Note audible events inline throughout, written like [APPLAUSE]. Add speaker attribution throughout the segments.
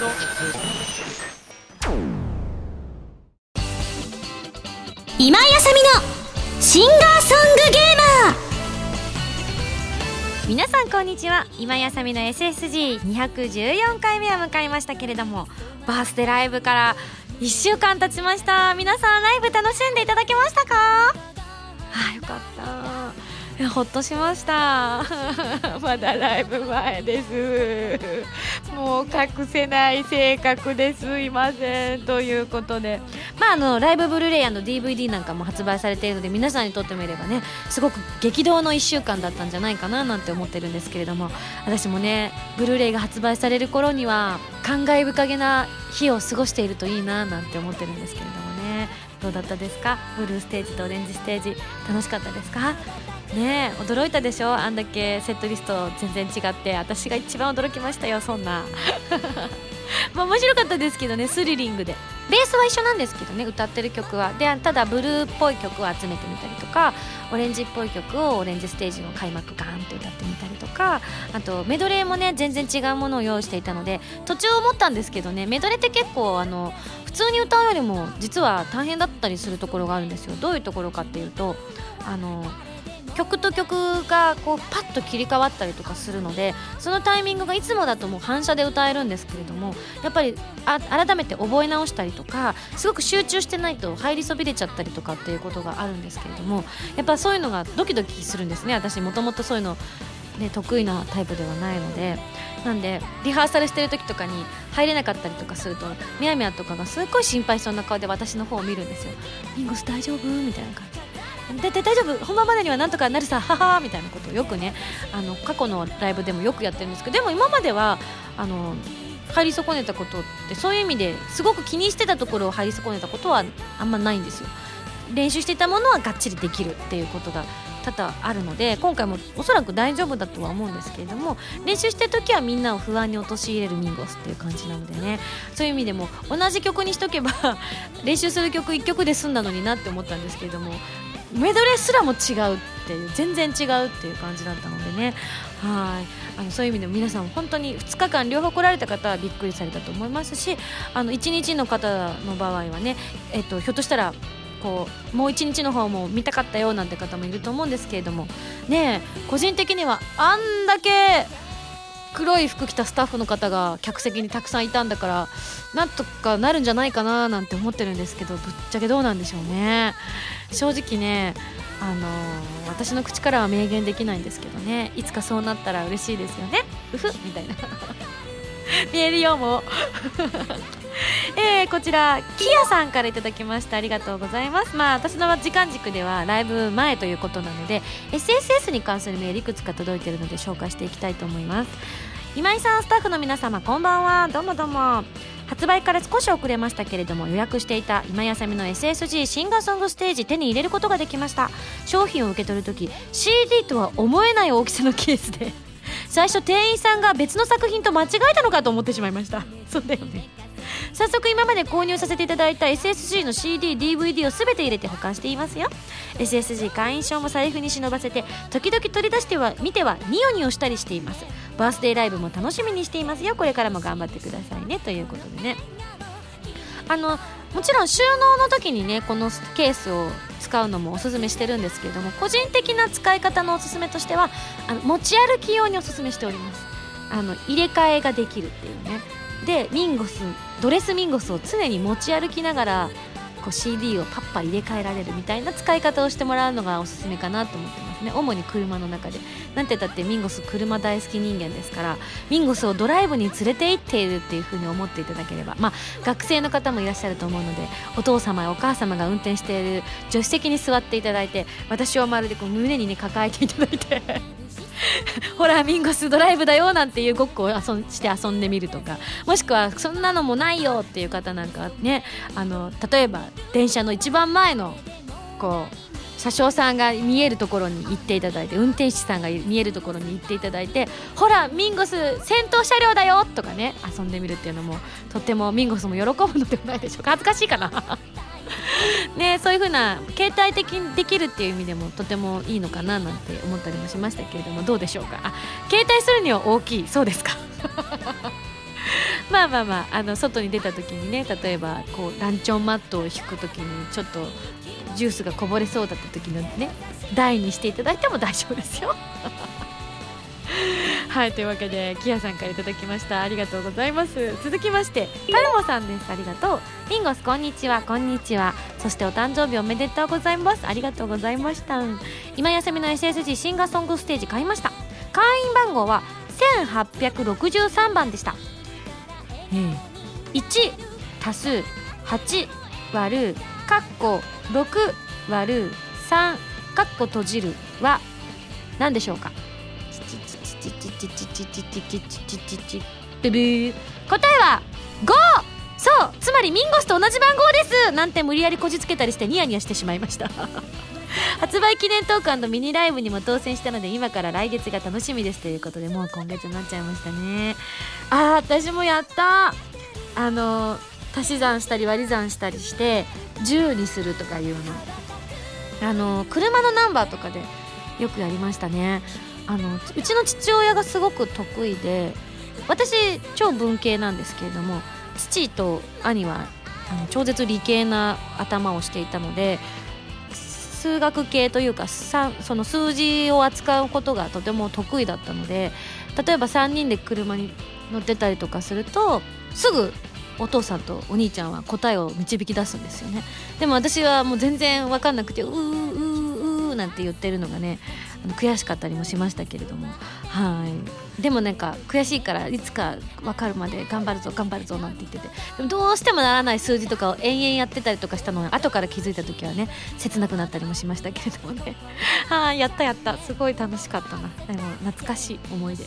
Speaker 1: 今井あさみのシンガーソングゲーマー。
Speaker 2: 皆さんこんにちは。今井あさみの SSG214 回目を迎えましたけれどもバースデーライブから1週間経ちました。皆さんライブ楽しんでいただけましたか？あよかった。[LAUGHS] ほっとしました。[LAUGHS] まだライブ前です。もう隠せない性格です。いません。ということで。まああのライブブルーレイ &DVD なんかも発売されているので皆さんにとってみればねすごく激動の1週間だったんじゃないかななんて思ってるんですけれども。私もねブルーレイが発売される頃には感慨深げな日を過ごしているといいななんて思ってるんですけれどもね。どうだったですか？ブルーステージとオレンジステージ。楽しかったですか？ね驚いたでしょ？あんだけセットリスト全然違って私が一番驚きましたよそんな。[LAUGHS] まあ面白かったですけどねスリリングで。ベースは一緒なんですけどね歌ってる曲は。でただブルーっぽい曲を集めてみたりとかオレンジっぽい曲をオレンジステージの開幕ガーンって歌ってみたりとかあとメドレーもね全然違うものを用意していたので途中思ったんですけどねメドレーって結構あの普通に歌うよりも実は大変だったりするところがあるんですよ。どういうところかっていうとあの曲と曲がこうパッと切り替わったりとかするのでそのタイミングがいつもだともう反射で歌えるんですけれどもやっぱり改めて覚え直したりとかすごく集中してないと入りそびれちゃったりとかっていうことがあるんですけれどもやっぱそういうのがドキドキするんですね。私もともとそういうのね、得意なタイプではないので。なんでリハーサルしてる時とかに入れなかったりとかするとみやみやとかがすっごい心配そうな顔で私の方を見るんですよ「ミンゴス大丈夫?」みたいな感じ大丈夫。本番までにはなんとかなるさ。ははみたいなことをよくねあの過去のライブでもよくやってるんですけどでも今まではあの入り損ねたことってそういう意味ですごく気にしてたところを入り損ねたことはあんまないんですよ。練習していたものはがっちりできるっていうことが多々あるので今回もおそらく大丈夫だとは思うんですけれども練習してる時はみんなを不安に陥れるミンゴスっていう感じなのでね。そういう意味でも同じ曲にしとけば [LAUGHS] 練習する曲1曲で済んだのになって思ったんですけれどもメドレーすらも違うっていう全然違うっていう感じだったのでね。はい。あのそういう意味でも皆さん本当に2日間両方来られた方はびっくりされたと思いますしあの1日の方の場合はね、えっと、ひょっとしたらこうもう1日の方も見たかったよなんて方もいると思うんですけれどもね個人的にはあんだけ黒い服着たスタッフの方が客席にたくさんいたんだからなんとかなるんじゃないかななんて思ってるんですけどぶっちゃけどうなんでしょうね。正直ねあのー、私の口からは明言できないんですけどね。いつかそうなったら嬉しいですよね。うふみたいな。[LAUGHS] 見えるよもう。[LAUGHS] えー、こちらキヤさんからいただきました。ありがとうございます。まあ私の時間軸ではライブ前ということなので SSS に関するメールいくつか届いているので紹介していきたいと思います。今井さんスタッフの皆様こんばんは。どうもどうも。発売から少し遅れましたけれども予約していた今やさみの SSG シンガーソングステージ手に入れることができました。商品を受け取るとき CD とは思えない大きさのケースで最初店員さんが別の作品と間違えたのかと思ってしまいました。そうだよね。早速今まで購入させていただいた SSG の CDDVD を全て入れて保管していますよ。SSG 会員証も財布に忍ばせて時々取り出しては見てはニヨニヨしたりしています。バースデーライブも楽しみにしていますよ。これからも頑張ってくださいね。ということでね。あのもちろん収納の時にねこのケースを使うのもおすすめしてるんですけれども個人的な使い方のおすすめとしてはあの持ち歩き用におすすめしております。あの入れ替えができるっていうね。でミンゴスドレスミンゴスを常に持ち歩きながらこう CD をパッパ入れ替えられるみたいな使い方をしてもらうのがおすすめかなと思ってますね。主に車の中で。なんて言ったってミンゴス車大好き人間ですからミンゴスをドライブに連れて行っているっていう風に思っていただければ。まあ学生の方もいらっしゃると思うのでお父様やお母様が運転している助手席に座っていただいて私をまるでこう胸にね抱えていただいて。[LAUGHS] ほらミンゴスドライブだよなんていうごっこを遊して遊んでみるとかもしくはそんなのもないよっていう方なんかねあの例えば電車の一番前のこう車掌さんが見えるところに行っていただいて運転手さんが見えるところに行っていただいてほらミンゴス先頭車両だよとかね遊んでみるっていうのもとってもミンゴスも喜ぶのではないでしょうか。恥ずかしいかな。[LAUGHS] ね、そういう風な携帯的にできるっていう意味でもとてもいいのかななんて思ったりもしましたけれどもどうでしょうか？あ携帯するには大きいそうですか？[LAUGHS] まあまあまああの外に出た時にね例えばこうランチョンマットを引く時にちょっとジュースがこぼれそうだった時のね台にしていただいても大丈夫ですよ。[LAUGHS] はいというわけでキアさんからいただきました。ありがとうございます。続きましてタルモさんです。ありがとう。ミンゴスこんにちは。こんにちは。そしてお誕生日おめでとうございます。ありがとうございました。今休みの SSG シンガーソングステージ買いました。会員番号は1863番でした、えー、1足す8割る。かっこ6割る。3かっこ閉じる。は何でしょうか？ブブー答えは5そうつまりミンゴスと同じ番号ですなんて無理やりこじつけたりしてニヤニヤしてしまいました発売記念トークミニライブにも当選したので今から来月が楽しみですということでもう今月になっちゃいましたねあー私もやったあの足し算したり割り算したりして10にするとかいうのあの車のナンバーとかでよくやりましたねあのうちの父親がすごく得意で私超文系なんですけれども父と兄はあの超絶理系な頭をしていたので数学系というかその数字を扱うことがとても得意だったので例えば3人で車に乗ってたりとかするとすぐお父さんとお兄ちゃんは答えを導き出すんですよね。でも私はもう全然分かんなくてうーうーうーなんて言ってるのがね悔しかったりもしましたけれどもはい。でもなんか悔しいからいつか分かるまで頑張るぞ頑張るぞなんて言ってて。どうしてもならない数字とかを延々やってたりとかしたのを後から気づいた時はね切なくなったりもしましたけれども。ねはいやったやった。すごい楽しかったな。でも懐かしい思い出。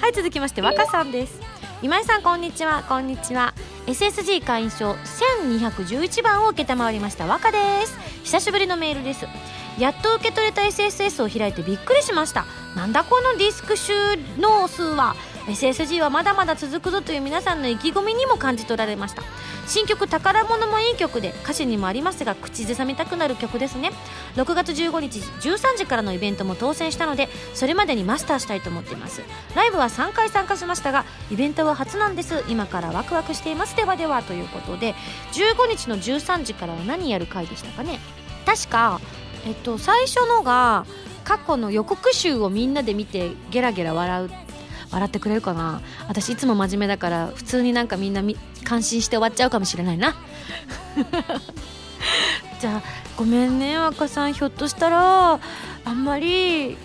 Speaker 2: はい続きまして若さんです。今井さんこんにちは。こんにちは。SSG 会員証1211番を承りました若です。久しぶりのメールです。やっと受け取れた SSS を開いてびっくりしました。なんだこのディスク収納数は？SSG はまだまだ続くぞという皆さんの意気込みにも感じ取られました。新曲「宝物」もいい曲で歌詞にもありますが口ずさみたくなる曲ですね。6月15日13時からのイベントも当選したのでそれまでにマスターしたいと思っています。ライブは3回参加しましたがイベントは初なんです。今からワクワクしています。ではではということで15日の13時からは何やる回でしたかね？確かえっと最初のが過去の予告集をみんなで見てゲラゲラ笑う笑ってくれるかな。私いつも真面目だから普通になんかみんな感心して終わっちゃうかもしれないな。[LAUGHS] じゃあごめんね若さん。ひょっとしたらあんまり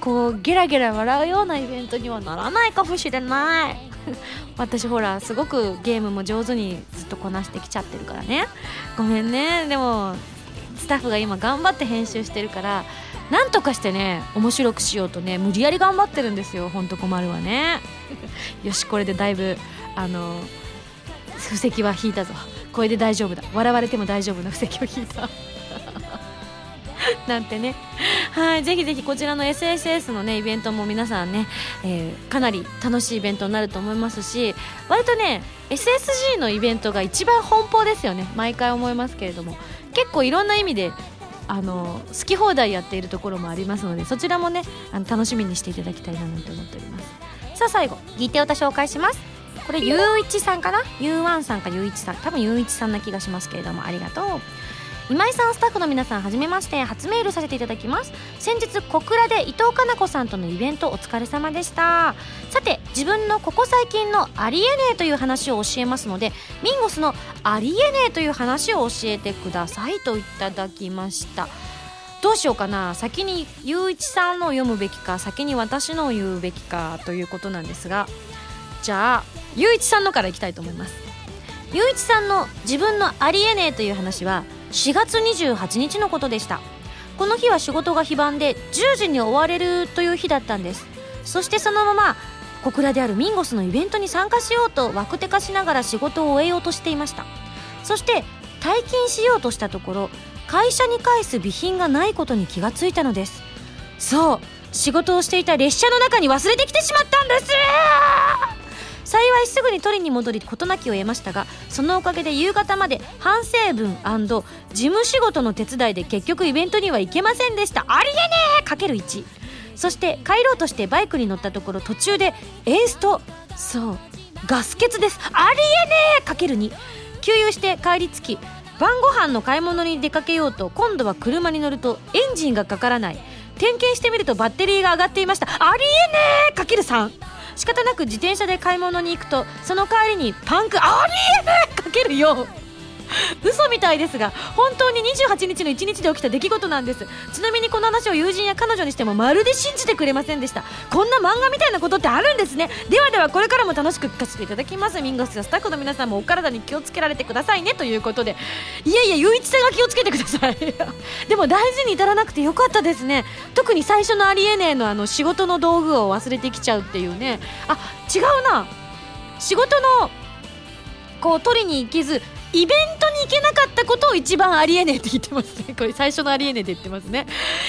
Speaker 2: こうゲラゲラ笑うようなイベントにはならないかもしれない。[LAUGHS] 私ほらすごくゲームも上手にずっとこなしてきちゃってるからね。ごめんね。でもスタッフが今頑張って編集してるからなんとかしてね面白くしようとね無理やり頑張ってるんですよ。ほんと困るわね。[LAUGHS] よしこれでだいぶあの布石は引いたぞ。これで大丈夫だ。笑われても大丈夫な布石を引いた。[LAUGHS] なんてね。はいぜひぜひこちらの SSS のねイベントも皆さんね、えー、かなり楽しいイベントになると思いますし割とね SSG のイベントが一番奔放ですよね。毎回思いますけれども。結構いろんな意味であの好き放題やっているところもありますのでそちらもねあの楽しみにしていただきたいななんて思っております。さあ最後ギテオタ紹介します。これゆういちさんかな？ゆうわんさんかゆういちさん多分ゆういちさんな気がしますけれどもありがとう今井さんスタッフの皆さんはじめまして。初メールさせていただきます。先日小倉で伊藤かな子さんとのイベントお疲れ様でした。さて自分のここ最近のありえねえという話を教えますのでミンゴスのありえねえという話を教えてくださいといただきました。どうしようかな。先にゆういちさんのを読むべきか先に私のを言うべきかということなんですが。じゃあゆういちさんのからいきたいと思います。ゆういちさんの自分のありえねえという話は4月28日のことでした。この日は仕事が非番で10時に終われるという日だったんです。そしてそのまま小倉であるミンゴスのイベントに参加しようとワクテカしながら仕事を終えようとしていました。そして退勤しようとしたところ会社に返す備品がないことに気がついたのです。そう仕事をしていた列車の中に忘れてきてしまったんです！幸いすぐに取りに戻り事なきを得ましたがそのおかげで夕方まで反省文事務仕事の手伝いで結局イベントには行けませんでした。ありえねえ!かける1そして帰ろうとしてバイクに乗ったところ途中でエンストそうガス欠です。ありえねえ!かける2給油して帰り着き晩ご飯の買い物に出かけようと今度は車に乗るとエンジンがかからない。点検してみるとバッテリーが上がっていました。ありえねえ!かける3仕方なく自転車で買い物に行くとその帰りにパンクありえないかけるよ。[LAUGHS] 嘘みたいですが本当に28日の1日で起きた出来事なんです。ちなみにこの話を友人や彼女にしてもまるで信じてくれませんでした。こんな漫画みたいなことってあるんですね。ではではこれからも楽しく聞かせていただきます。ミンゴスやスタッフの皆さんもお体に気をつけられてくださいね。ということで。いやいや雄一さんが気をつけてください。[LAUGHS] でも大事に至らなくてよかったですね。特に最初のありえねえのあの仕事の道具を忘れてきちゃうっていうね。あ違うな。仕事のこう取りに行けずイベントに行けなかったことを一番ありえねえって言ってますね。[LAUGHS] これ最初のありえねえって言ってますね。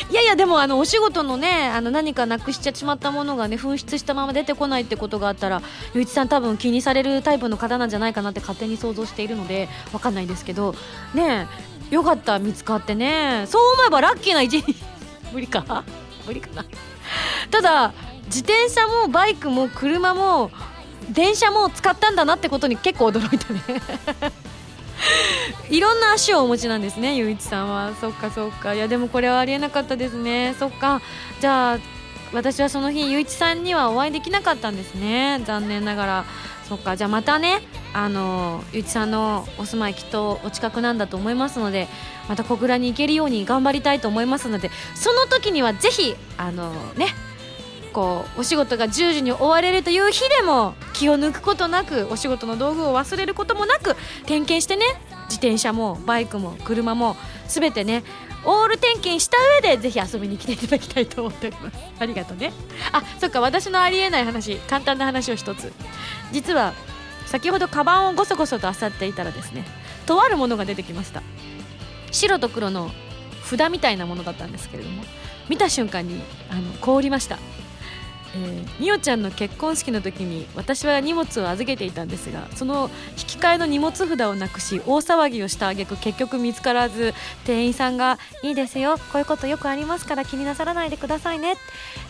Speaker 2: いやいやでもあのお仕事のねあの何かなくしちゃしまったものがね紛失したまま出てこないってことがあったらゆういちさん多分気にされるタイプの方なんじゃないかなって勝手に想像しているのでわかんないですけど。ねえよかった見つかってね。そう思えばラッキーな一日。無理か？[LAUGHS] 無理かな？ただ自転車もバイクも車も電車も使ったんだなってことに結構驚いたね。[LAUGHS] いろんな足をお持ちなんですね、ゆういちさんは。そっかそっか。いや、でもこれはありえなかったですね。そっか。じゃあ、私はその日、ゆういちさんにはお会いできなかったんですね。残念ながら。そっか。じゃあまたね、あの、ゆういちさんのお住まいきっとお近くなんだと思いますので、また小倉に行けるように頑張りたいと思いますので、その時にはぜひ、あのね、こうお仕事が10時に終われるという日でも気を抜くことなくお仕事の道具を忘れることもなく点検してね自転車もバイクも車も全てねオール点検した上でぜひ遊びに来ていただきたいと思っております。ありがとうねあそっか私のありえない話簡単な話を一つ。実は先ほどカバンをごそごそと漁っていたらですねとあるものが出てきました。白と黒の札みたいなものだったんですけれども見た瞬間にあの凍りました。えー、みおちゃんの結婚式の時に私は荷物を預けていたんですがその引き換えの荷物札をなくし大騒ぎをした挙句結局見つからず店員さんが「いいですよこういうことよくありますから気になさらないでくださいね」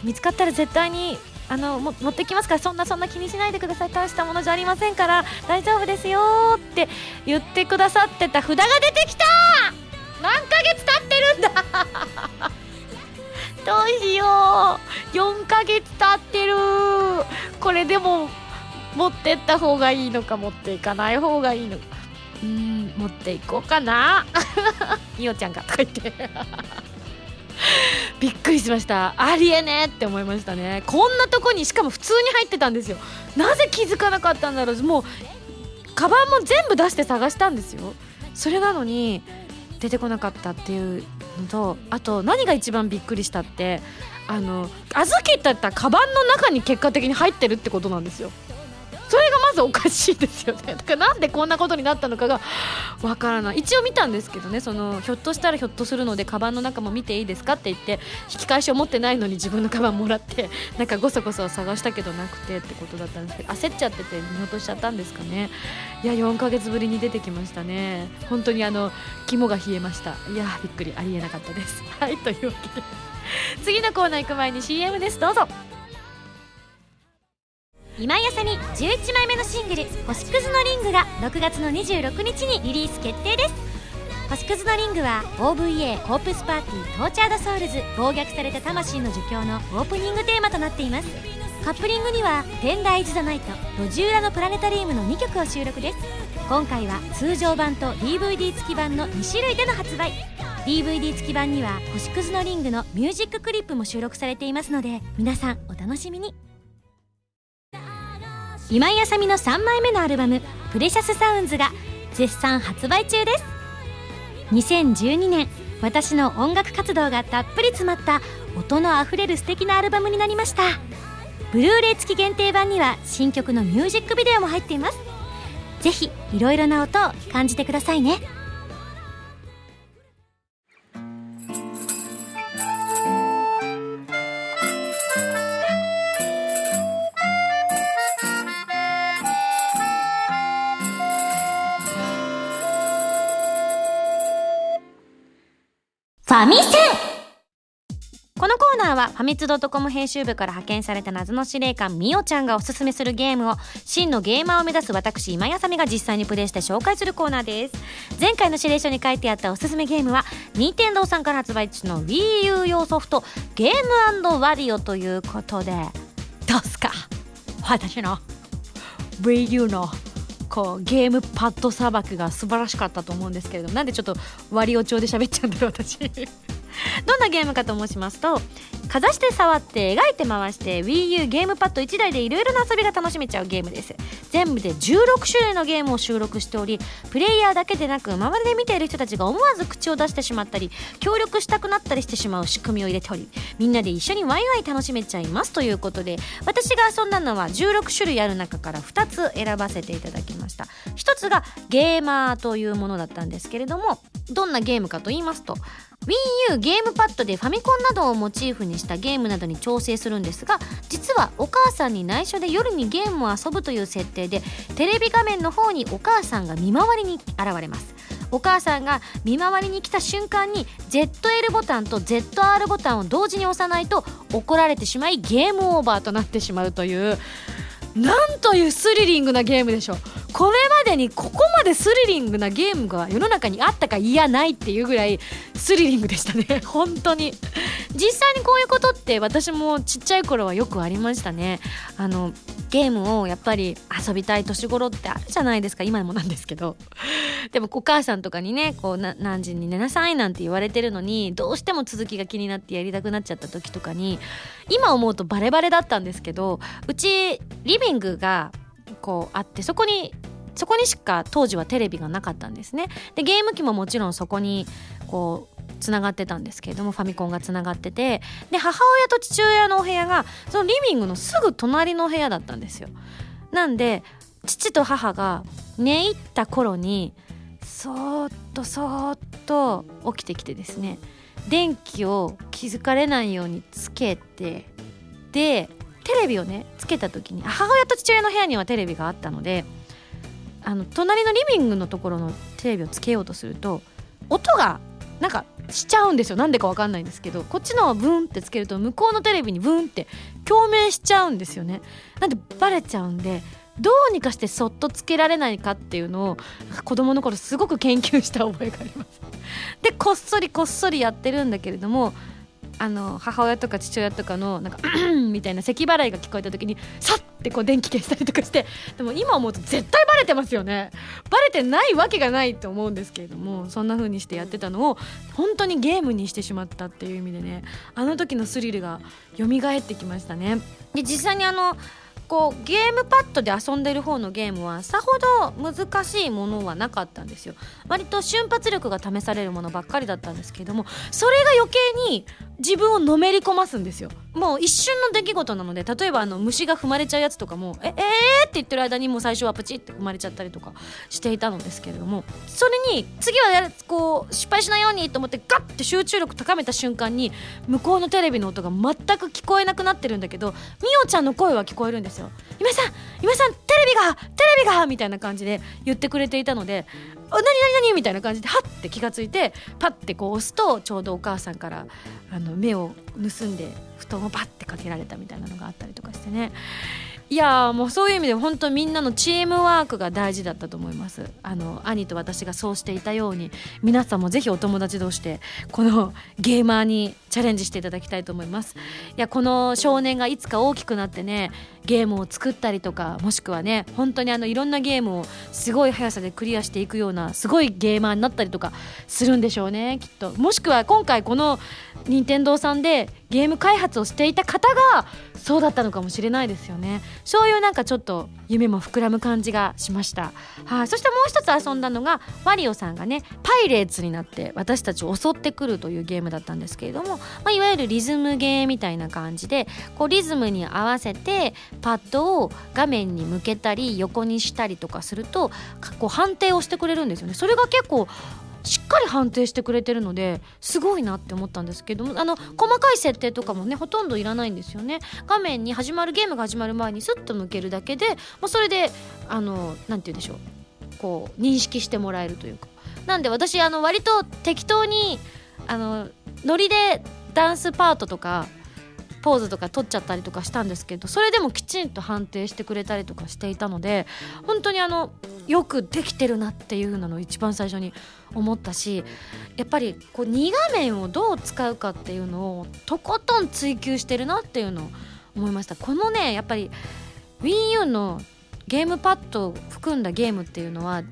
Speaker 2: 見つかったら絶対にあの持ってきますからそんなそんな気にしないでください。大したものじゃありませんから大丈夫ですよって言ってくださってた札が出てきた。何ヶ月経ってるんだ。どうしよう。4ヶ月経ってる。これでも持ってった方がいいのか持っていかない方がいいのか。うん持っていこうかな。[LAUGHS] みおちゃんがとか言って。[LAUGHS] びっくりしました。ありえねえって思いましたね。こんなとこにしかも普通に入ってたんですよ。なぜ気づかなかったんだろう。もうカバンも全部出して探したんですよ。それなのに出てこなかったっていうのとあと何が一番びっくりしたってあの預けてたカバンの中に結果的に入ってるってことなんですよ。それがまずおかしいですよね。だからなんでこんなことになったのかがわからない。一応見たんですけどねそのひょっとしたらひょっとするのでカバンの中も見ていいですかって言って引き返しを持ってないのに自分のカバンもらってなんかごそごそ探したけどなくてってことだったんですけど焦っちゃってて見落としちゃったんですかね。いや4ヶ月ぶりに出てきましたね。本当にあの肝が冷えました。いやびっくり。ありえなかったです。はいというわけで。次のコーナー行く前に CM です。どうぞ。
Speaker 1: 今井あさみ11枚目のシングル「星屑のリング」が6月の26日にリリース決定です。星屑のリングは OVA Corpse Party Tortured Souls 暴虐された魂の呪叫のオープニングテーマとなっています。カップリングには「 Tender is the Night」「路地裏のプラネタリウム」の2曲を収録です。今回は通常版と DVD 付き版の2種類での発売。DVD 付き版には星屑のリングのミュージッククリップも収録されていますので皆さんお楽しみに。今井麻美の3枚目のアルバム「 Precious Sounds」が絶賛発売中です。2012年私の音楽活動がたっぷり詰まった音のあふれる素敵なアルバムになりました。ブルーレイ付き限定版には新曲のミュージックビデオも入っています。ぜひいろいろな音を感じてくださいね。ファミセこのコー
Speaker 2: ナーはファミツドットコム編集部から派遣された謎の司令官みおちゃんがおすすめするゲームを真のゲーマーを目指す私今やさみが実際にプレイして紹介するコーナーです。前回の指令書に書いてあったおすすめゲームは任天堂さんから発売中の WiiU 用ソフトゲームワリオということで。どうすか？私の WiiU のこうゲームパッド砂漠が素晴らしかったと思うんですけれどもなんでちょっと割りお調で喋っちゃうんだろう私。どんなゲームかと申しますとかざして触って描いて回して WiiU ゲームパッド1台でいろいろな遊びが楽しめちゃうゲームです。全部で16種類のゲームを収録しておりプレイヤーだけでなく周りで見ている人たちが思わず口を出してしまったり協力したくなったりしてしまう仕組みを入れておりみんなで一緒にワイワイ楽しめちゃいますということで私が遊んだのは16種類ある中から2つ選ばせていただきました。1つがゲーマーというものだったんですけれどもどんなゲームかと言いますと WiiU ゲームパッドでファミコンなどをモチーフにしたゲームなどに調整するんですが実はお母さんに内緒で夜にゲームを遊ぶという設定でテレビ画面の方にお母さんが見回りに現れます。お母さんが見回りに来た瞬間に ZL ボタンと ZR ボタンを同時に押さないと怒られてしまいゲームオーバーとなってしまうというなんというスリリングなゲームでしょう。これまでにここまでスリリングなゲームが世の中にあったかいやないっていうぐらいスリリングでしたね。[LAUGHS] 本当に。実際にこういうことって私もちっちゃい頃はよくありましたね。あのゲームをやっぱり遊びたい年頃ってあるじゃないですか。今でもなんですけど。[LAUGHS] でもお母さんとかにねこう何時に寝なさいなんて言われてるのにどうしても続きが気になってやりたくなっちゃった時とかに今思うとバレバレだったんですけどうちリビングがこうあってそこにそこにしか当時はテレビがなかったんですね。でゲーム機ももちろんそこにこうつながってたんですけれどもファミコンがつながってて。で母親と父親のお部屋がそのリビングのすぐ隣の部屋だったんですよ。なんで父と母が寝入った頃にそーっとそーっと起きてきてですね電気を気づかれないようにつけてでテレビをねつけた時に母親と父親の部屋にはテレビがあったのであの隣のリビングのところのテレビをつけようとすると音がなんかしちゃうんですよ。なんでか分かんないんですけどこっちのをブンってつけると向こうのテレビにブンって共鳴しちゃうんですよね。なんでバレちゃうんでどうにかしてそっとつけられないかっていうのを子供の頃すごく研究した覚えがあります。でこっそりこっそりやってるんだけれどもあの母親とか父親とかのなんか [CLEARS THROAT] みたいな咳払いが聞こえた時にさってこう電気消したりとかしてでも今思うと絶対バレてますよね。バレてないわけがないと思うんですけれどもそんな風にしてやってたのを本当にゲームにしてしまったっていう意味でねあの時のスリルが蘇ってきましたね。で実際にあのこうゲームパッドで遊んでる方のゲームはさほど難しいものはなかったんですよ。割と瞬発力が試されるものばっかりだったんですけれどもそれが余計に自分をのめり込ますんですよ。もう一瞬の出来事なので例えばあの虫が踏まれちゃうやつとかもええー、って言ってる間にもう最初はプチって踏まれちゃったりとかしていたのですけれどもそれに次はやこう失敗しないようにと思ってガッて集中力高めた瞬間に向こうのテレビの音が全く聞こえなくなってるんだけどみおちゃんの声は聞こえるんですよ。よ。今さん今さんテレビがテレビがみたいな感じで言ってくれていたので何何何？みたいな感じでハッて気が付いてパッてこう押すとちょうどお母さんからあの目を盗んで布団をバッてかけられたみたいなのがあったりとかしてね。いやもうそういう意味で本当みんなのチームワークが大事だったと思います。あの兄と私がそうしていたように皆さんもぜひお友達同士でこのゲーマーにチャレンジしていただきたいと思います。いやこの少年がいつか大きくなってねゲームを作ったりとかもしくはね本当にあのいろんなゲームをすごい速さでクリアしていくようなすごいゲーマーになったりとかするんでしょうねきっと。もしくは今回この任天堂さんでゲーム開発をしていた方がそうだったのかもしれないですよね。そういうなんかちょっと夢も膨らむ感じがしました。はい。そしてもう一つ遊んだのがワリオさんがねパイレーツになって私たちを襲ってくるというゲームだったんですけれども、まあ、いわゆるリズムゲーみたいな感じでこうリズムに合わせてパッドを画面に向けたり横にしたりとかするとこう判定をしてくれるんですよね。それが結構しっかり判定してくれてるのですごいなって思ったんですけどもあの細かい設定とかもねほとんどいらないんですよね。画面に始まるゲームが始まる前にスッと向けるだけでもうそれであのなんて言うんでしょう。こう認識してもらえるというか。なんで私あの割と適当にあのノリでダンスパートとかポーズとか取っちゃったりとかしたんですけどそれでもきちんと判定してくれたりとかしていたので本当にあのよくできてるなっていうのを一番最初に思ったしやっぱりこう2画面をどう使うかっていうのをとことん追求してるなっていうのを思いました。このねやっぱり WiiU のゲームパッドを含んだゲームっていうのは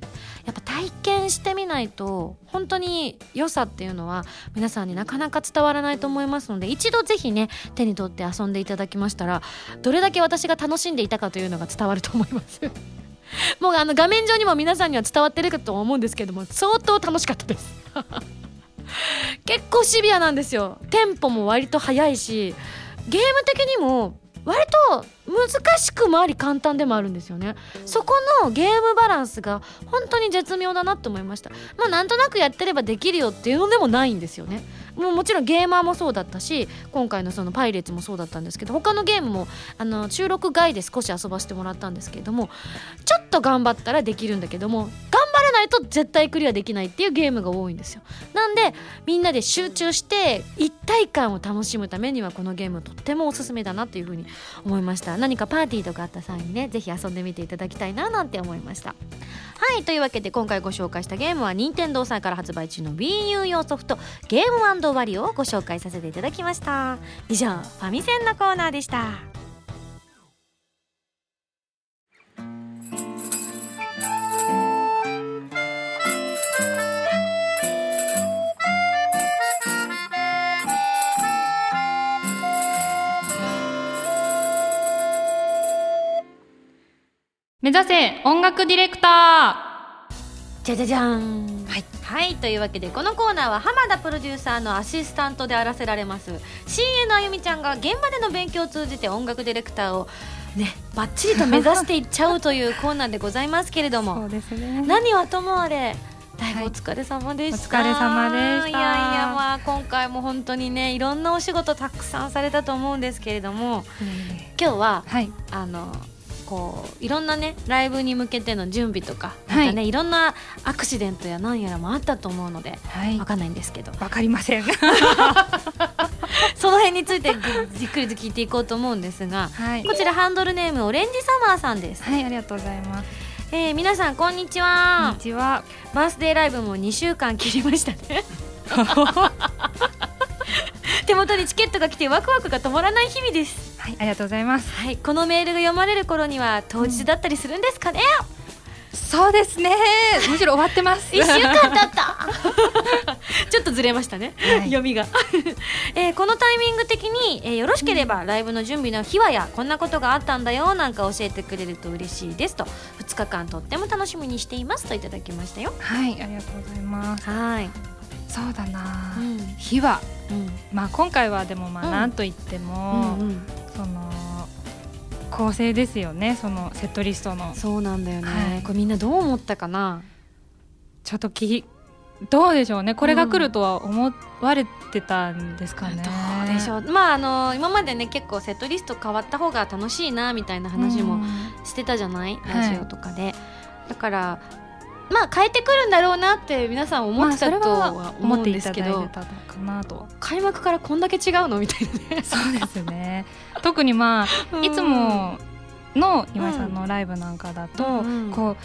Speaker 2: やっぱ体験してみないと本当に良さっていうのは皆さんになかなか伝わらないと思いますので一度ぜひね手に取って遊んでいただきましたらどれだけ私が楽しんでいたかというのが伝わると思います。[LAUGHS] もうあの画面上にも皆さんには伝わってるかと思うんですけども相当楽しかったです。[LAUGHS] 結構シビアなんですよ。テンポも割と速いしゲーム的にも割と難しくもあり簡単でもあるんですよね。そこのゲームバランスが本当に絶妙だなと思いました。まあなんとなくやってればできるよっていうのでもないんですよね。もうもちろんゲーマーもそうだったし今回のそのパイレーツもそうだったんですけど他のゲームもあの収録外で少し遊ばせてもらったんですけれどもちょっと頑張ったらできるんだけども頑張らないと絶対クリアできないっていうゲームが多いんですよ。なんでみんなで集中して一体感を楽しむためにはこのゲームとってもおすすめだなというふうに思いました。何かパーティーとかあった際にねぜひ遊んでみていただきたいななんて思いました。はいというわけで今回ご紹介したゲームは任天堂さんから発売中の WiiU 用ソフトゲームワリオをご紹介させていただきました。以上ファミセンのコーナーでした。
Speaker 3: 目指せ音楽ディレクタ
Speaker 2: ー。じゃじゃじゃん。はい、はい、というわけでこのコーナーは浜田プロデューサーのアシスタントであらせられます。CN あゆみちゃんが現場での勉強を通じて音楽ディレクターをねばっちりと目指していっちゃうというコーナーでございますけれども。
Speaker 3: そうですね。
Speaker 2: 何はともあれ大変お疲れ様でした、
Speaker 3: はい、お疲れ様でした。いやい
Speaker 2: やまあ今回も本当にねいろんなお仕事たくさんされたと思うんですけれども、今日は、はい、あのこういろんなねライブに向けての準備とか、はい、またねいろんなアクシデントや何やらもあったと思うので、はい、分かんないんですけど。
Speaker 3: 分かりません。[LAUGHS]
Speaker 2: その辺についてじっくりと聞いていこうと思うんですが、はい、こちらハンドルネームオレンジサマーさんです。
Speaker 3: はいありがとうございます。
Speaker 2: えー、皆さんこんにちは。
Speaker 3: こんにちは。
Speaker 2: バースデーライブも2週間切りましたね [LAUGHS] [LAUGHS] 手元にチケットが来てワクワクが止まらない日々です。
Speaker 3: はいありがとうございます。
Speaker 2: はいこのメールが読まれる頃には当日だったりするんですかね、
Speaker 3: うん、そうですね。むしろ終わってます。[LAUGHS]
Speaker 2: 一週間経った。[LAUGHS] ちょっとずれましたね、はい、読みが、えー、このタイミング的に、えー、よろしければ、ライブの準備の秘話やこんなことがあったんだよなんか教えてくれると嬉しいですと。2日間とっても楽しみにしていますといただきましたよ。
Speaker 3: はいありがとうございます。
Speaker 2: はい。
Speaker 3: そうだな、うん、秘話、うん、まあ今回はでもまあなんといっても、うんうん、その構成ですよねそのセットリストの。
Speaker 2: そうなんだよね、はい、これみんなどう思ったかな？
Speaker 3: ちょっときどうでしょうね。これが来るとは思われてたんですかね、
Speaker 2: うん、どうでしょう。まああの今までね結構セットリスト変わった方が楽しいなみたいな話もしてたじゃない、ラジオとかで、はい、だからまあ変えてくるんだろうなって皆さん思ってたとは思うんですけど、まあ、開幕からこんだけ違うのみたいな。ね
Speaker 3: そうですね。特にまあ、いつもの今井さんのライブなんかだと、うん、こう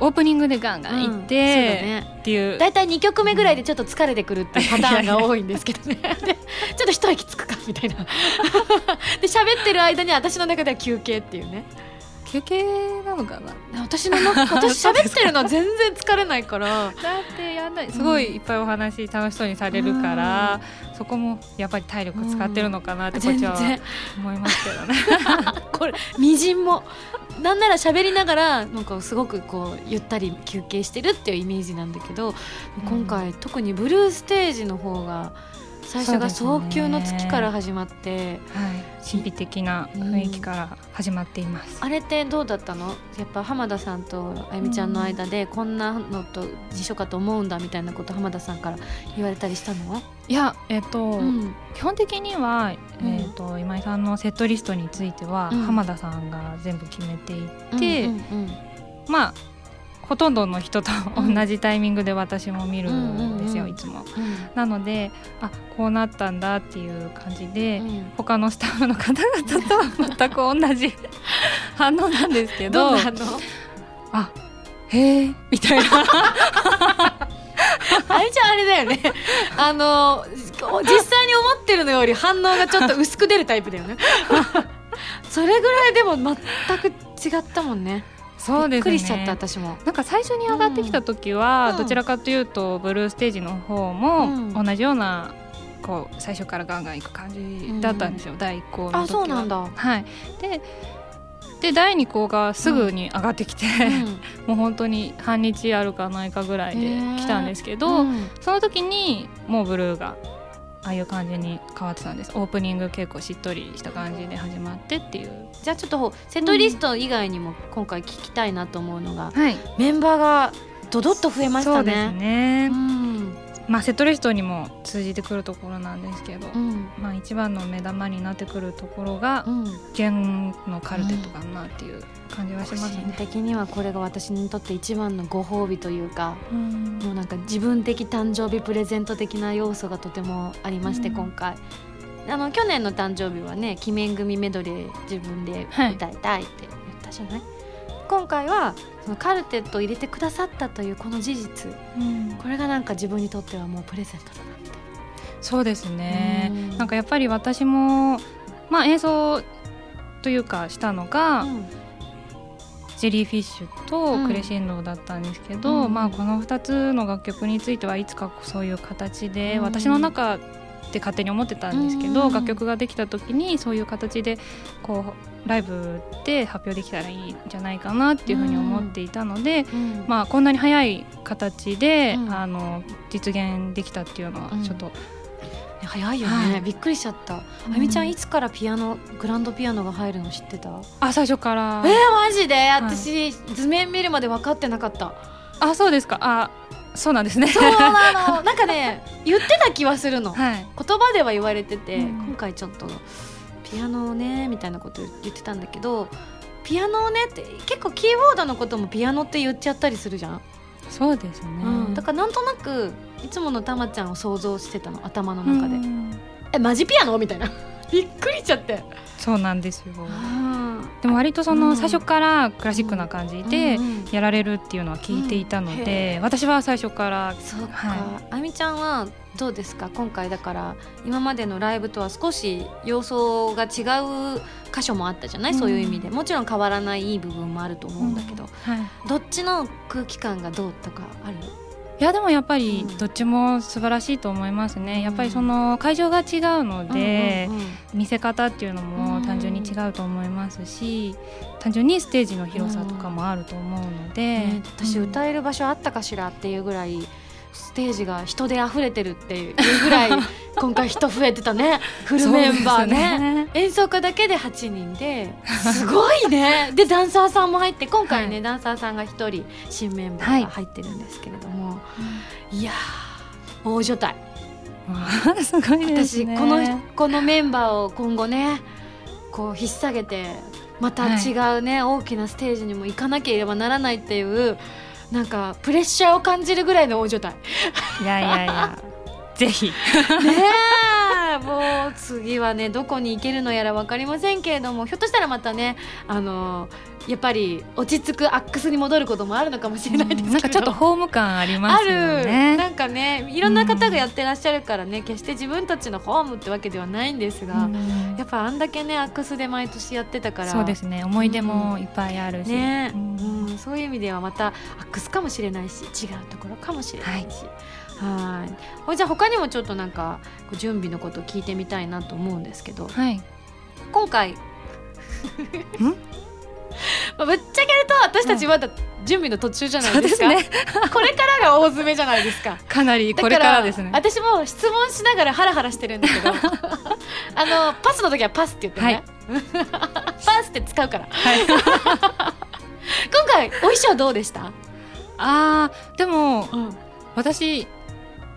Speaker 3: オープニングでガンガンいって、うん、っていう。
Speaker 2: 大体、ね、2曲目ぐらいでちょっと疲れてくるっていうパターンが多いんですけどね。[LAUGHS] でちょっと一息つくかみたいな。で喋ってる間に私の中では休憩っていうね
Speaker 3: 休憩なのかな？
Speaker 2: 私の [LAUGHS] 私喋ってるのは全然疲れないから。
Speaker 3: だってやんない。すごいいっぱいお話楽しそうにされるから、うん、そこもやっぱり体力使ってるのかなってこっちは思いますけどね。[LAUGHS]
Speaker 2: これみじんもなんなら喋りながらなんかすごくこうゆったり休憩してるっていうイメージなんだけど、今回特にブルーステージの方が最初が早急の月から始まって、ね、はい、
Speaker 3: 神秘的な雰囲気から始まっています、
Speaker 2: うん、あれってどうだったの？やっぱ浜田さんとあゆみちゃんの間でこんなのと辞書かと思うんだみたいなこと浜田さんから言われたりしたの？
Speaker 3: いやえっ、ー、と、うん、基本的には、えーと、と今井さんのセットリストについては、浜田さんが全部決めていて、うんうんうん、まあほとんどの人と同じタイミングで私も見るんですよ、いつも。なのであこうなったんだっていう感じで、うん、他のスタッフの方々とは全く同じ [LAUGHS] 反応なんですけどあへえみたいな。[LAUGHS]
Speaker 2: あれじゃあれだよね。あの実際に思ってるのより反応がちょっと薄く出るタイプだよね。[LAUGHS] それぐらいでも全く違ったもんね
Speaker 3: そうですね、びっ
Speaker 2: くりしちゃった私も。
Speaker 3: なんか最初に上がってきた時は、うん、どちらかというとブルーステージの方も同じようなこう最初からガンガンいく感じだったんですよ、うん、第1項の時は。あ
Speaker 2: そうなんだ。
Speaker 3: はい。でで第2項がすぐに上がってきて、うん、[LAUGHS] もう本当に半日あるかないかぐらいで来たんですけど、その時にもうブルーがああいう感じに変わってたんです。オープニング結構しっとりした感じで始まってっていう。
Speaker 2: じゃあちょっとセットリスト以外にも今回聞きたいなと思うのが、うん、メンバーがどどっと増えましたね。そうですね、
Speaker 3: うんまあ、セットリストにも通じてくるところなんですけど、うん、まあ、一番の目玉になってくるところが、うん、弦のカルテットかなっていう感じはしますね、
Speaker 2: 個人的にはこれが私にとって一番のご褒美というか、うん、もうなんか自分的誕生日プレゼント的な要素がとてもありまして、今回。あの去年の誕生日はね「鬼面組メドレー自分で歌いたい」って言ったじゃない、はい？今回はそのカルテットを入れてくださったというこの事実、うん、これがなんか自分にとってはもうプレゼントだなって。
Speaker 3: そうですね、うん、なんかやっぱり私もまあ演奏というかしたのが、うん、ジェリーフィッシュとクレシェンドだったんですけど、まあこの2つの楽曲についてはいつかそういう形で、私の中って勝手に思ってたんですけど、楽曲ができた時にそういう形でこうライブで発表できたらいいんじゃないかなっていうふうに思っていたので、まあ、こんなに早い形で、あの実現できたっていうのはちょっと。
Speaker 2: 早いよね、はい、びっくりしちゃった。あみちゃんいつからピアノグランドピアノが入るの知ってた？
Speaker 3: あ最初から。
Speaker 2: えー、マジで？私、はい、図面見るまで分かってなかった。
Speaker 3: あそうですか。あそうなんですね。
Speaker 2: そうなの。なんかね言ってた気はするの、はい、言葉では言われてて、うん、今回ちょっとピアノをねみたいなこと言ってたんだけどピアノをねって結構キーボードのこともピアノって言っちゃったりするじゃん。
Speaker 3: そうですね、う
Speaker 2: ん、だからなんとなくいつものたまちゃんを想像してたの。頭の中で、えマジピアノ？みたいな。びっくりしちゃって。
Speaker 3: そうなんですよでも割とその最初からクラシックな感じでやられるっていうのは聞いていたので、私は最初から
Speaker 2: そうか、はい、あみちゃんはどうですか？今回だから今までのライブとは少し様相が違う箇所もあったじゃない、そういう意味で。もちろん変わらないいい部分もあると思うんだけど、はい、どっちの空気感がどうとかある？
Speaker 3: いやでもやっぱりどっちも素晴らしいと思いますね、うん、やっぱりその会場が違うので、うんうんうん、見せ方っていうのも単純に違うと思いますし、単純にステージの広さとかもあると思うので、ね、
Speaker 2: 私歌える場所あったかしらっていうぐらいステージが人で溢れてるっていうぐらい [LAUGHS] 今回人増えてたね。フルメンバーね、ね、演奏家だけで8人ですごいね。でダンサーさんも入って今回ね、はい、ダンサーさんが1人新メンバーが入ってるんですけれども、はい、いや大所帯。[LAUGHS]
Speaker 3: すごい、ね、
Speaker 2: 私このこのメンバーを今後ねこう引っ提げてまた違うね、はい、大きなステージにも行かなければならないっていうなんかプレッシャーを感じるぐらいの大所帯。
Speaker 3: いやいやいや。[LAUGHS] ぜひ。ね
Speaker 2: えもう次はねどこに行けるのやら分かりませんけれどもひょっとしたらまたねあのやっぱり落ち着くアックスに戻ることもあるのかもしれないですけど、うん、
Speaker 3: なんかちょっとホーム感ありますよね。
Speaker 2: なんかねいろんな方がやってらっしゃるからね、うん、決して自分たちのホームってわけではないんですが、うん、やっぱあんだけねアックスで毎年やってたから。
Speaker 3: そうですね。思い出もいっぱいあるし、
Speaker 2: ね。うん。そういう意味ではまたアックスかもしれないし違うところかもしれないし。はいはい。じゃあ他にもちょっとなんか準備のことを聞いてみたいなと思うんですけど、はい、今回。[LAUGHS] まあ、ぶっちゃけると私たちまだ準備の途中じゃないですか、うんすね、これからが大詰めじゃないですか。[LAUGHS]
Speaker 3: かなりこれからですね。
Speaker 2: 私も質問しながらハラハラしてるんだけど。[LAUGHS] あのパスの時はパスって言ってね、はい、パスって使うから、はい、今回お衣装どうでした？
Speaker 3: あーでも、うん、私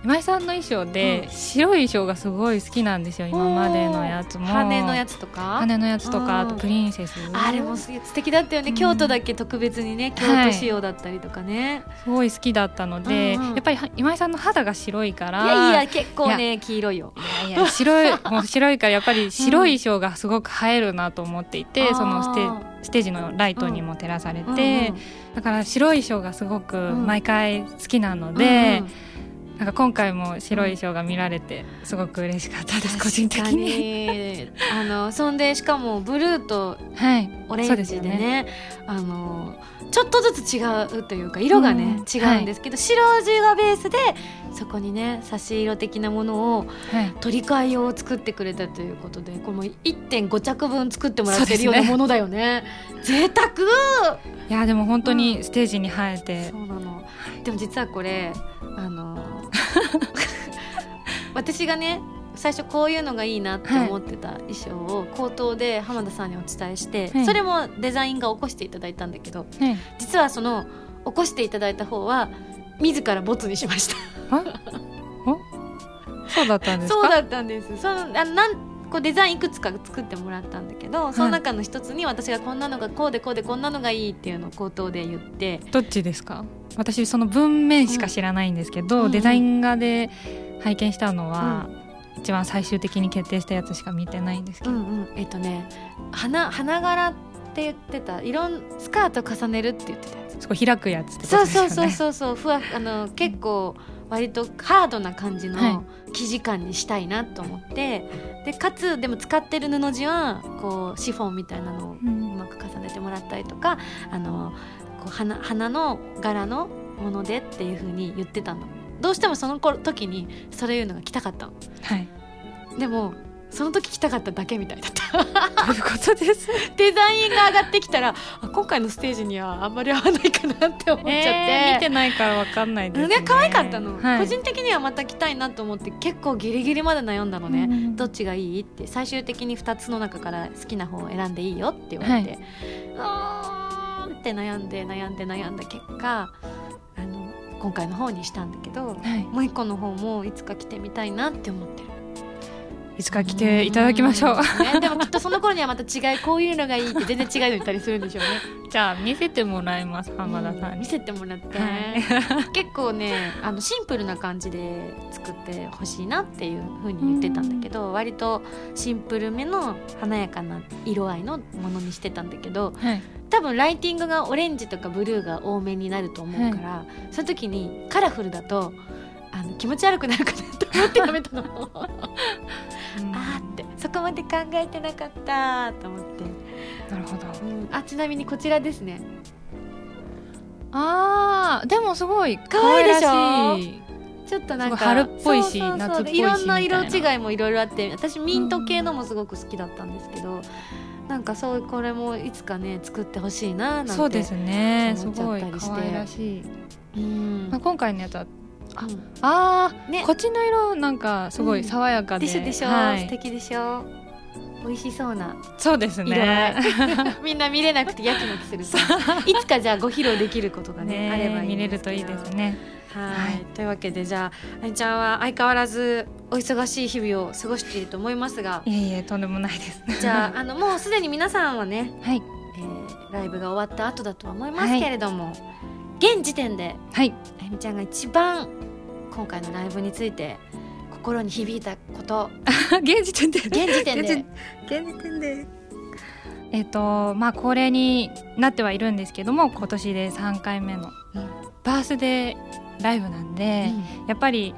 Speaker 3: 今井さんの衣装で、
Speaker 2: うん。
Speaker 3: 白い衣装がすごい好きなんですよ今までのやつも。
Speaker 2: 羽のやつとか？
Speaker 3: 羽のやつとかあ
Speaker 2: うん。
Speaker 3: とプリンセス。
Speaker 2: あれもす素敵だったよね、
Speaker 3: うん。
Speaker 2: 京都だけ特別にね京都仕様だったりとかね、
Speaker 3: すごい好きだったので、
Speaker 2: うんうん。
Speaker 3: やっぱりは今井さんの肌が白いから
Speaker 2: いやいや結構ね黄色いよ。
Speaker 3: いやいや白い [LAUGHS] もう白いからやっぱり白い衣装がすごく映えるなと思っていて、
Speaker 2: うん
Speaker 3: そのステステージのライトにも照らされて、
Speaker 2: うんうん
Speaker 3: だから白い衣装がすごく
Speaker 2: ん。
Speaker 3: 毎回好きなの
Speaker 2: うん
Speaker 3: で、
Speaker 2: うん
Speaker 3: なんか今回も白い衣装が見られてすごく嬉しかったです個人的に。
Speaker 2: に。あのそんでしかもブルーと
Speaker 3: はい、
Speaker 2: オレン
Speaker 3: そうですよ
Speaker 2: ジでね。あのちょっとずつ違うというか色がね、
Speaker 3: うん。
Speaker 2: 違うんですけど、白地がベースでそこにね差し色的なものを
Speaker 3: はい、
Speaker 2: 取り替え用を作ってくれたということでこれも1.5着分作ってもらってるようなものだよね。贅沢！
Speaker 3: いやでも本当にステージに映えて、
Speaker 2: そうなの。でも実はこれあの [LAUGHS] 私がね最初こういうのがいいなって思ってた衣装を口頭で浜田さんにお伝えして、
Speaker 3: はい。
Speaker 2: それもデザインが起こしていただいたんだけど
Speaker 3: ね、
Speaker 2: 実はその起こしていただいた方は自らボツにしました。
Speaker 3: そうだったんですか？
Speaker 2: そうだったんです。そのあなんこうデザインいくつか作ってもらったんだけどその中の一つに私がこんなのがこうでこうでこんなのがいいっていうのを口頭で言って
Speaker 3: どっちですか？私その文面しか知らないんですけど、
Speaker 2: うん。
Speaker 3: デザイン画で拝見したのは、一番最終的に決定したやつしか見てないんですけど、
Speaker 2: うんうん。えっとね花花柄って言ってた。いろんスカート重ねるって言ってたやつ。
Speaker 3: すごい開くやつってこと
Speaker 2: そう
Speaker 3: ですよね。
Speaker 2: そうそうそうそうふわあの結構割とハードな感じ
Speaker 3: は
Speaker 2: の生地感にしたいなと思って、でかつでも使ってる布地はこうシフォンみたいなのをう
Speaker 3: うん
Speaker 2: まく重ねてもらったりとかあのこう花花の柄のものでっていう風に言ってたの。どうしてもその頃時にそういうのが着たかったの。
Speaker 3: はい。
Speaker 2: でもその時着たかっただけみたいだった。
Speaker 3: ということです？[LAUGHS]
Speaker 2: デザインが上がってきたらあ今回のステージにはあんまり合わないかなって思っちゃって、
Speaker 3: えー見てないからわかんないですね。
Speaker 2: ね可愛かったの、
Speaker 3: はい。
Speaker 2: 個人的にはまた着たいなと思って結構ギリギリまで悩んだのね、
Speaker 3: うん
Speaker 2: どっちがいい？って。最終的に2つの中から好きな方を選んでいいよって言われて、あーって悩んで悩んで悩んだ結果あの今回の方にしたんだけど
Speaker 3: はい、
Speaker 2: もう一個の方もいつか着てみたいなって思ってる。
Speaker 3: いつか来ていただきましょう。
Speaker 2: ね、でもきっとその頃にはまた違いこういうのがいいって全然違うの言ったりするんでしょうね。
Speaker 3: じゃあ見せてもらいます浜田さんに、
Speaker 2: 見せてもらって、
Speaker 3: は [LAUGHS]
Speaker 2: 結構ねあのシンプルな感じで作ってほしいなっていう風に言ってたんだけど、割とシンプルめの華やかな色合いのものにしてたんだけど
Speaker 3: はい
Speaker 2: 多分ライティングがオレンジとかブルーが多めになると思うから、その時にカラフルだとあの気持ち悪くなるかなと思ってやめたの。[LAUGHS] [LAUGHS] あ
Speaker 3: うん
Speaker 2: ーってそこまで考えてなかったと思って、
Speaker 3: なるほど。
Speaker 2: うん。あちなみにこちらですね。
Speaker 3: あーでもすごい
Speaker 2: 可愛いでしょ
Speaker 3: 可愛らしい。
Speaker 2: ちょっとなんか
Speaker 3: 春っぽいし夏っぽいし
Speaker 2: いろんな色違いもいろいろあって私ミント系のもすごく好きだったんですけど、なんかそうこれもいつかね作ってほしいななんて
Speaker 3: そうですね。す
Speaker 2: 思っちゃ
Speaker 3: ごい
Speaker 2: ったりして。
Speaker 3: 可愛らしい、
Speaker 2: うん。
Speaker 3: まあ、今回のやつは
Speaker 2: あ
Speaker 3: あー、
Speaker 2: ね。
Speaker 3: こっちの色なんかすごい爽やかで、
Speaker 2: でしょでしょ、
Speaker 3: はい。
Speaker 2: 素敵でしょ美味しそうな。
Speaker 3: そうですね。[LAUGHS]
Speaker 2: みんな見れなくてやきもきすると [LAUGHS] いつかじゃあご披露できることがね
Speaker 3: ね
Speaker 2: あればいい
Speaker 3: 見れるといいですね
Speaker 2: はい、
Speaker 3: はい。
Speaker 2: というわけでじゃああいちゃんは相変わらずお忙しい日々を過ごしていると思いますが。
Speaker 3: いえいえとんでもないです。
Speaker 2: じゃああのもうすでに皆さんはね、
Speaker 3: はい。
Speaker 2: えーライブが終わった後だとは思いますけれども、現時点で
Speaker 3: はい。
Speaker 2: あゆみちゃんが一番今回のライブについて心に響いたこと。[LAUGHS]
Speaker 3: 現時点で。
Speaker 2: 現時点で。
Speaker 3: 現時点で。えっ、とまあ恒例になってはいるんですけども今年で3回目の
Speaker 2: うん。
Speaker 3: バースデーライブなんで、やっぱり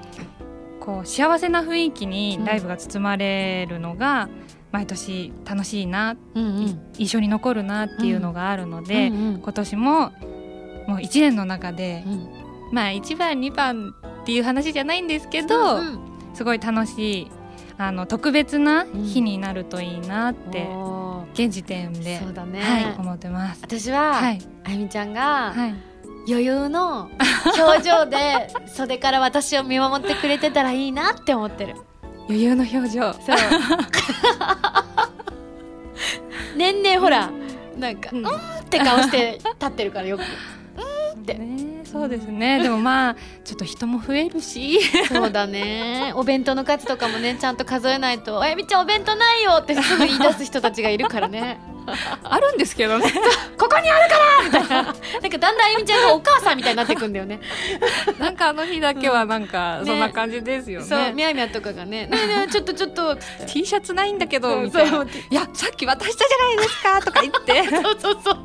Speaker 3: こう幸せな雰囲気にライブが包まれるのが毎年楽しいな、
Speaker 2: うんうん。
Speaker 3: 印象に残るなっていうのがあるので、
Speaker 2: うんうん。
Speaker 3: 今年ももう1年の中で、
Speaker 2: うん。
Speaker 3: まあ1番2番っていう話じゃないんですけど、
Speaker 2: うん
Speaker 3: すごい楽しいあの特別な日になるといいなって、現時点で、
Speaker 2: そうだね、
Speaker 3: はい、思ってます。
Speaker 2: 私は、
Speaker 3: はい、
Speaker 2: あゆみちゃんが、
Speaker 3: はい、
Speaker 2: 余裕の表情で袖から私を見守ってくれてたらいいなって思ってる。
Speaker 3: 余裕の表情。
Speaker 2: そう。[LAUGHS] 年々ほらなんか、
Speaker 3: う
Speaker 2: うんん、って顔して立ってるからよく。うんっって、
Speaker 3: ねそうですね。でもまあちょっと人も増えるし。
Speaker 2: そうだね。お弁当の数とかもねちゃんと数えないと「あやみちゃんお弁当ないよ」ってすぐ言い出す人たちがいるからね
Speaker 3: あるんですけどね。[LAUGHS]
Speaker 2: ここにあるからみたいな。なんかだんだんあゆみちゃんがお母さんみたいになってくんだよね。
Speaker 3: なんかあの日だけはなんかそんな感じですよね,、
Speaker 2: そうみやみやとかがね「ねえねえちょっとちょっと」
Speaker 3: T シャツないんだけどみたいな。いやさっき渡したじゃないですかとか言って。[LAUGHS]
Speaker 2: そうそうそう。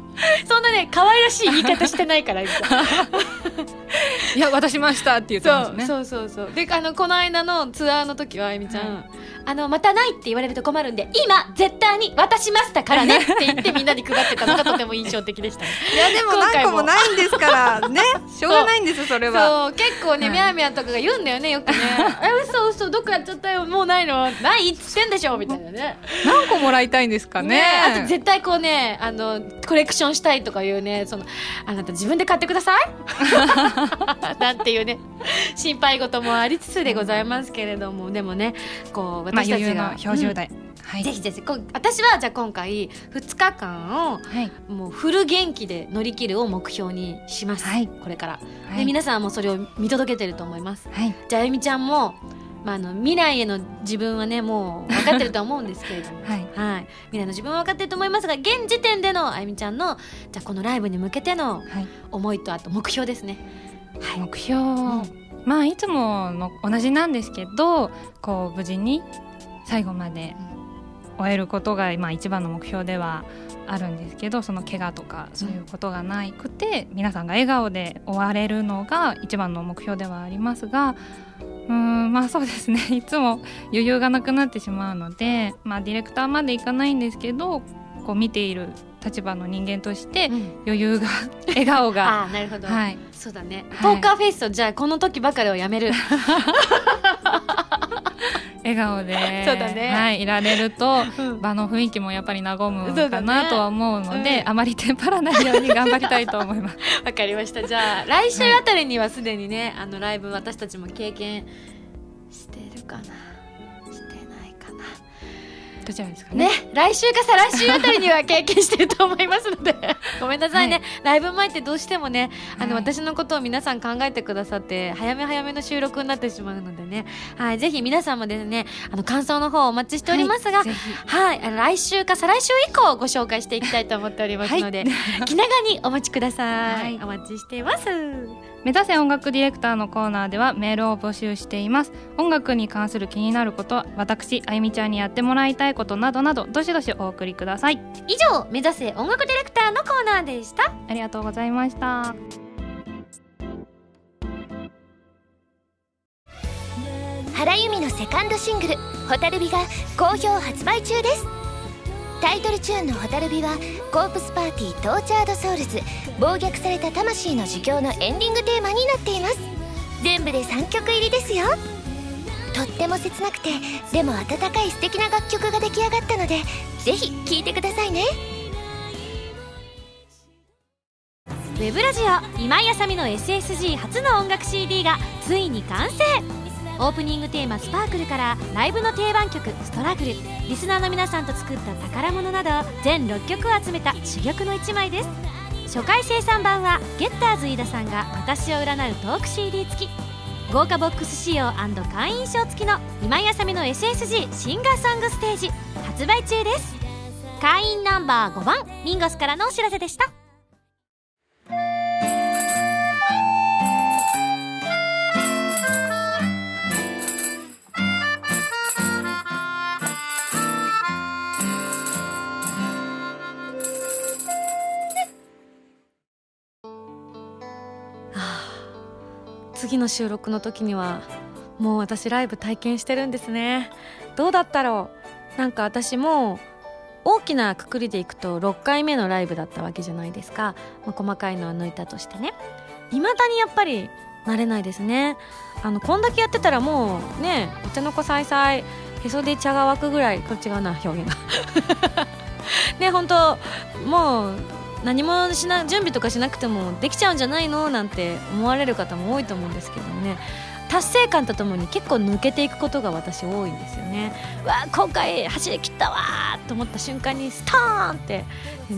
Speaker 2: そんなね可愛らしい言い方してないから [LAUGHS] い
Speaker 3: や渡しましたって言ってますね。
Speaker 2: そうそうそうそう。であのこの間のツアーの時はあゆみちゃん、あのまたないって言われると困るんで今絶対に渡しましたからねって言ってみんなに配ってたのがとても印象的でしたね。[LAUGHS]
Speaker 3: いやでも何個もないんですからね？[LAUGHS] しょうがないんですそれは。
Speaker 2: そう結構ね、
Speaker 3: はい
Speaker 2: みやみやとかが言うんだよねよくね「え嘘嘘どっかやっちゃったよもうないの？ないっつってんでしょ」みたいなね。
Speaker 3: 何個もらいたいんですかね？
Speaker 2: あと絶対こうねあのコレクションしたいとかいうねそのあなた自分で買ってください？[LAUGHS] なんていうね心配事もありつつでございますけれどもでもねこう
Speaker 3: まあ
Speaker 2: 私たちが、
Speaker 3: 余裕の表情台、はい。
Speaker 2: ぜひぜひ私はじゃあ今回2日間を
Speaker 3: はい。
Speaker 2: もうフル元気で乗り切るを目標にします、
Speaker 3: はい。
Speaker 2: これから、
Speaker 3: はい。
Speaker 2: で皆さんはもうそれを見届けてると思います。
Speaker 3: はい。
Speaker 2: じゃああゆみちゃんも、まあ、あの未来への自分はねもう分かってるとは思うんですけれども。[LAUGHS]
Speaker 3: はい。
Speaker 2: はい、未来の自分は分かってると思いますが現時点でのあゆみちゃんのじゃあこのライブに向けての
Speaker 3: はい
Speaker 2: 思いとあと目標ですね。
Speaker 3: 目標、まあいつもの同じなんですけどこう無事に最後まで終えることが、まあ、一番の目標ではあるんですけどその怪我とかそういうことがなくて、皆さんが笑顔で終われるのが一番の目標ではありますがうーんまあそうですね。[LAUGHS] いつも余裕がなくなってしまうので、まあ、ディレクターまでいかないんですけどこう見ている立場の人間として
Speaker 2: うん。
Speaker 3: 余裕が [LAUGHS] 笑顔が。
Speaker 2: ああなるほど、
Speaker 3: はい、
Speaker 2: そうだね、
Speaker 3: はい。
Speaker 2: ポーカーフェイスをじゃあこの時ばかりはやめる [LAUGHS]
Speaker 3: 笑顔で [LAUGHS]
Speaker 2: ね。
Speaker 3: はい、いられると
Speaker 2: うん。
Speaker 3: 場の雰囲気もやっぱり和むかなとは思うので
Speaker 2: うん。
Speaker 3: あまりテンパらないように頑張りたいと思います。[LAUGHS]
Speaker 2: わかりました。じゃあ来週あたりにはすでにね、あのライブ私たちも経験してるかな
Speaker 3: どちらですかね。
Speaker 2: ね来週か再来週あたりには経験してると思いますので。[LAUGHS] ごめんなさいね、
Speaker 3: はい。
Speaker 2: ライブ前ってどうしてもねあの、
Speaker 3: はい。
Speaker 2: 私のことを皆さん考えてくださって早め早めの収録になってしまうのでね。はいぜひ皆さんもですねあの感想の方お待ちしておりますが、はい、あの来週か再来週以降ご紹介していきたいと思っておりますので、気長にお待ちください。お待ちしています
Speaker 3: 目指せ音楽ディレクターのコーナーではメールを募集しています。音楽に関する気になること私あゆみちゃんにやってもらいたいことなどなどどしどしお送りください。
Speaker 2: 以上目指せ音楽ディレクターのコーナーでした。
Speaker 3: ありがとうございました。
Speaker 4: 原由美のセカンドシングル「ホタルビ」が好評発売中ですタイトルチューンの「ホタルビ」は Corpse Party Tortured Souls 暴虐された魂の呪叫のエンディングテーマになっています。全部で3曲入りですよ。とっても切なくてでも温かい素敵な楽曲が出来上がったのでぜひ聴いてくださいね。
Speaker 1: ウェブラジオ今井あさみの SSG 初の音楽 CD がついに完成。オープニングテーマ「スパークルからライブの定番曲「ストラグル」リスナーの皆さんと作った宝物など全6曲を集めた珠玉の1枚です。初回生産版はゲッターズ飯田さんが私を占うトーク CD 付き。豪華ボックス仕様会員証付きの今井あさみの SSG シンガーソングステージ発売中です。会員ナンバー5番ミンゴスからのお知らせでした。
Speaker 2: 次の収録の時にはもう私ライブ体験してるんですね。どうだったろう？なんか私も大きなくくりでいくと6回目のライブだったわけじゃないですか、まあ、細かいのは抜いたとしてね。いまだにやっぱり慣れないですね。あのこんだけやってたらもうねお茶の子さいさいへそで茶が湧くぐらいこれ違うな表現が。[LAUGHS] ね本当もう何もしな準備とかしなくてもできちゃうんじゃないの？なんて思われる方も多いと思うんですけどね。達成感とともに結構抜けていくことが私多いんですよね。わ今回走り切ったわと思った瞬間にストーンって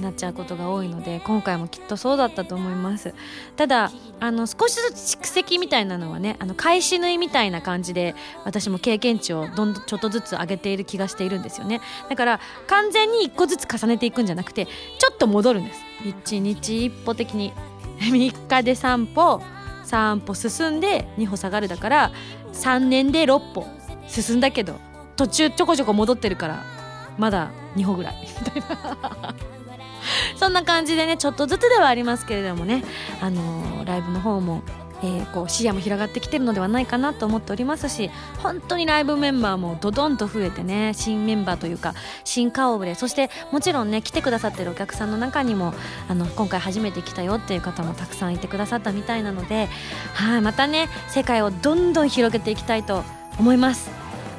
Speaker 2: なっちゃうことが多いので今回もきっとそうだったと思います。ただあの少しずつ蓄積みたいなのはねあの返し縫いみたいな感じで私も経験値をどんどんちょっとずつ上げている気がしているんですよね。だから完全に1個ずつ重ねていくんじゃなくてちょっと戻るんです。1日1歩的に。3日で3歩。3歩進んで2歩下がるだから3年で6歩進んだけど途中ちょこちょこ戻ってるからまだ2歩ぐらい。みたいな。そんな感じでねちょっとずつではありますけれどもねあのーライブの方もえーこう視野も広がってきてるのではないかなと思っておりますし本当にライブメンバーもどどんと増えてね新メンバーというか新顔ぶれそしてもちろんね来てくださってるお客さんの中にもあの今回初めて来たよっていう方もたくさんいてくださったみたいなのではいまたね世界をどんどん広げていきたいと思います。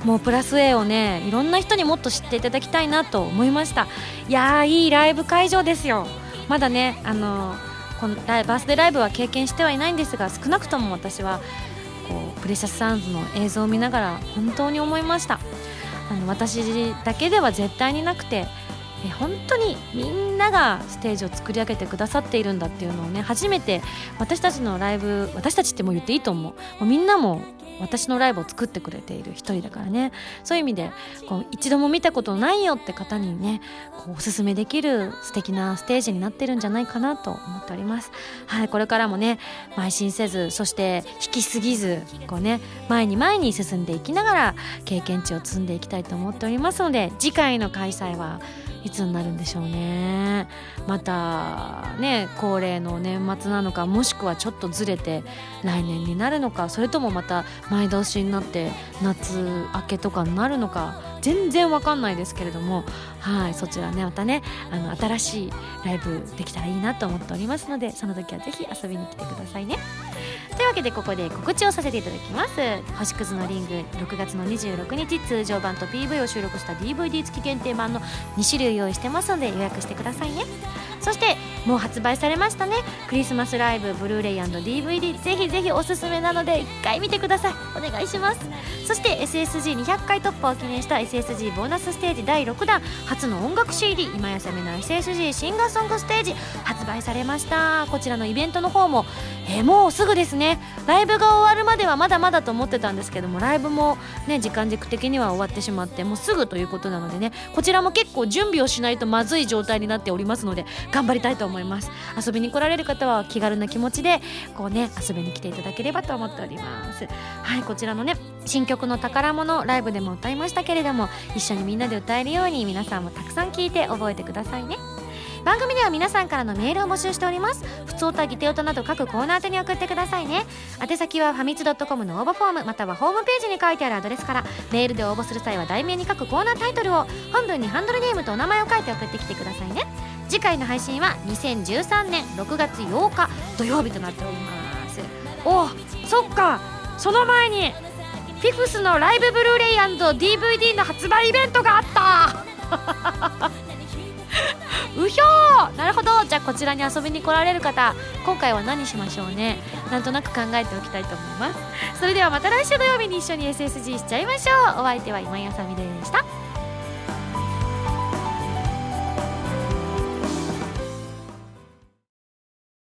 Speaker 2: もうプラス A をねいろんな人にもっと知っていただきたいなと思いましたいやーいいライブ会場ですよまだねあのこのライバースデーライブは経験してはいないんですが少なくとも私はこうプレシャスサウンズの映像を見ながら本当に思いました。あの私だけでは絶対になくてえ本当にみんながステージを作り上げてくださっているんだっていうのをね初めて私たちのライブ私たちってもう言っていいと思う。もうみんなも私のライブを作ってくれている一人だからね。そういう意味でこう一度も見たことないよって方にねこうおすすめできる素敵なステージになってるんじゃないかなと思っております。はいこれからもね邁進せずそして引きすぎずこうね前に前に進んでいきながら経験値を積んでいきたいと思っておりますので次回の開催はいつになるんでしょうね。またね恒例の年末なのかもしくはちょっとずれて来年になるのかそれともまた前倒しになって夏明けとかになるのか全然わかんないですけれどもはいそちらねまたねあの新しいライブできたらいいなと思っておりますのでその時はぜひ遊びに来てくださいね。というわけでここで告知をさせていただきます。星屑のリング6月の26日通常版と PV を収録した DVD 付き限定版の2種類用意してますので予約してくださいね。そしてもう発売されましたね。クリスマスライブブルーレイ &DVD ぜひぜひおすすめなので1回見てください。お願いします。そして SSG200 回突破を記念した SSG ボーナスステージ第6弾初の音楽 CD 今やさめの SSG シンガーソングステージ発売されました。こちらのイベントの方も、えーもうすぐですね。ライブが終わるまではまだまだと思ってたんですけどもライブもね時間軸的には終わってしまってもうすぐということなのでねこちらも結構準備をしないとまずい状態になっておりますので頑張りたいと思います。遊びに来られる方は気軽な気持ちでこうね遊びに来ていただければと思っております。はいこちらのね新曲の宝物ライブでも歌いましたけれども一緒にみんなで歌えるように皆さんもたくさん聞いて覚えてくださいね。番組では皆さんからのメールを募集しております。普通歌ギテオタなど各コーナー宛てに送ってくださいね。宛先はファミツドットコムの応募フォームまたはホームページに書いてあるアドレスからメールで応募する際は題名に書くコーナータイトルを本文にハンドルネームとお名前を書いて送ってきてくださいね。次回の配信は2013年6月8日土曜日となっております。おそっか。その前にフィフスのライブブルーレイ &DVD の発売イベントがあった。[LAUGHS] [LAUGHS] うひょー。なるほど。じゃあこちらに遊びに来られる方今回は何しましょうね。なんとなく考えておきたいと思います。それではまた来週土曜日に一緒に SSG しちゃいましょう。お相手は今井あさみでした。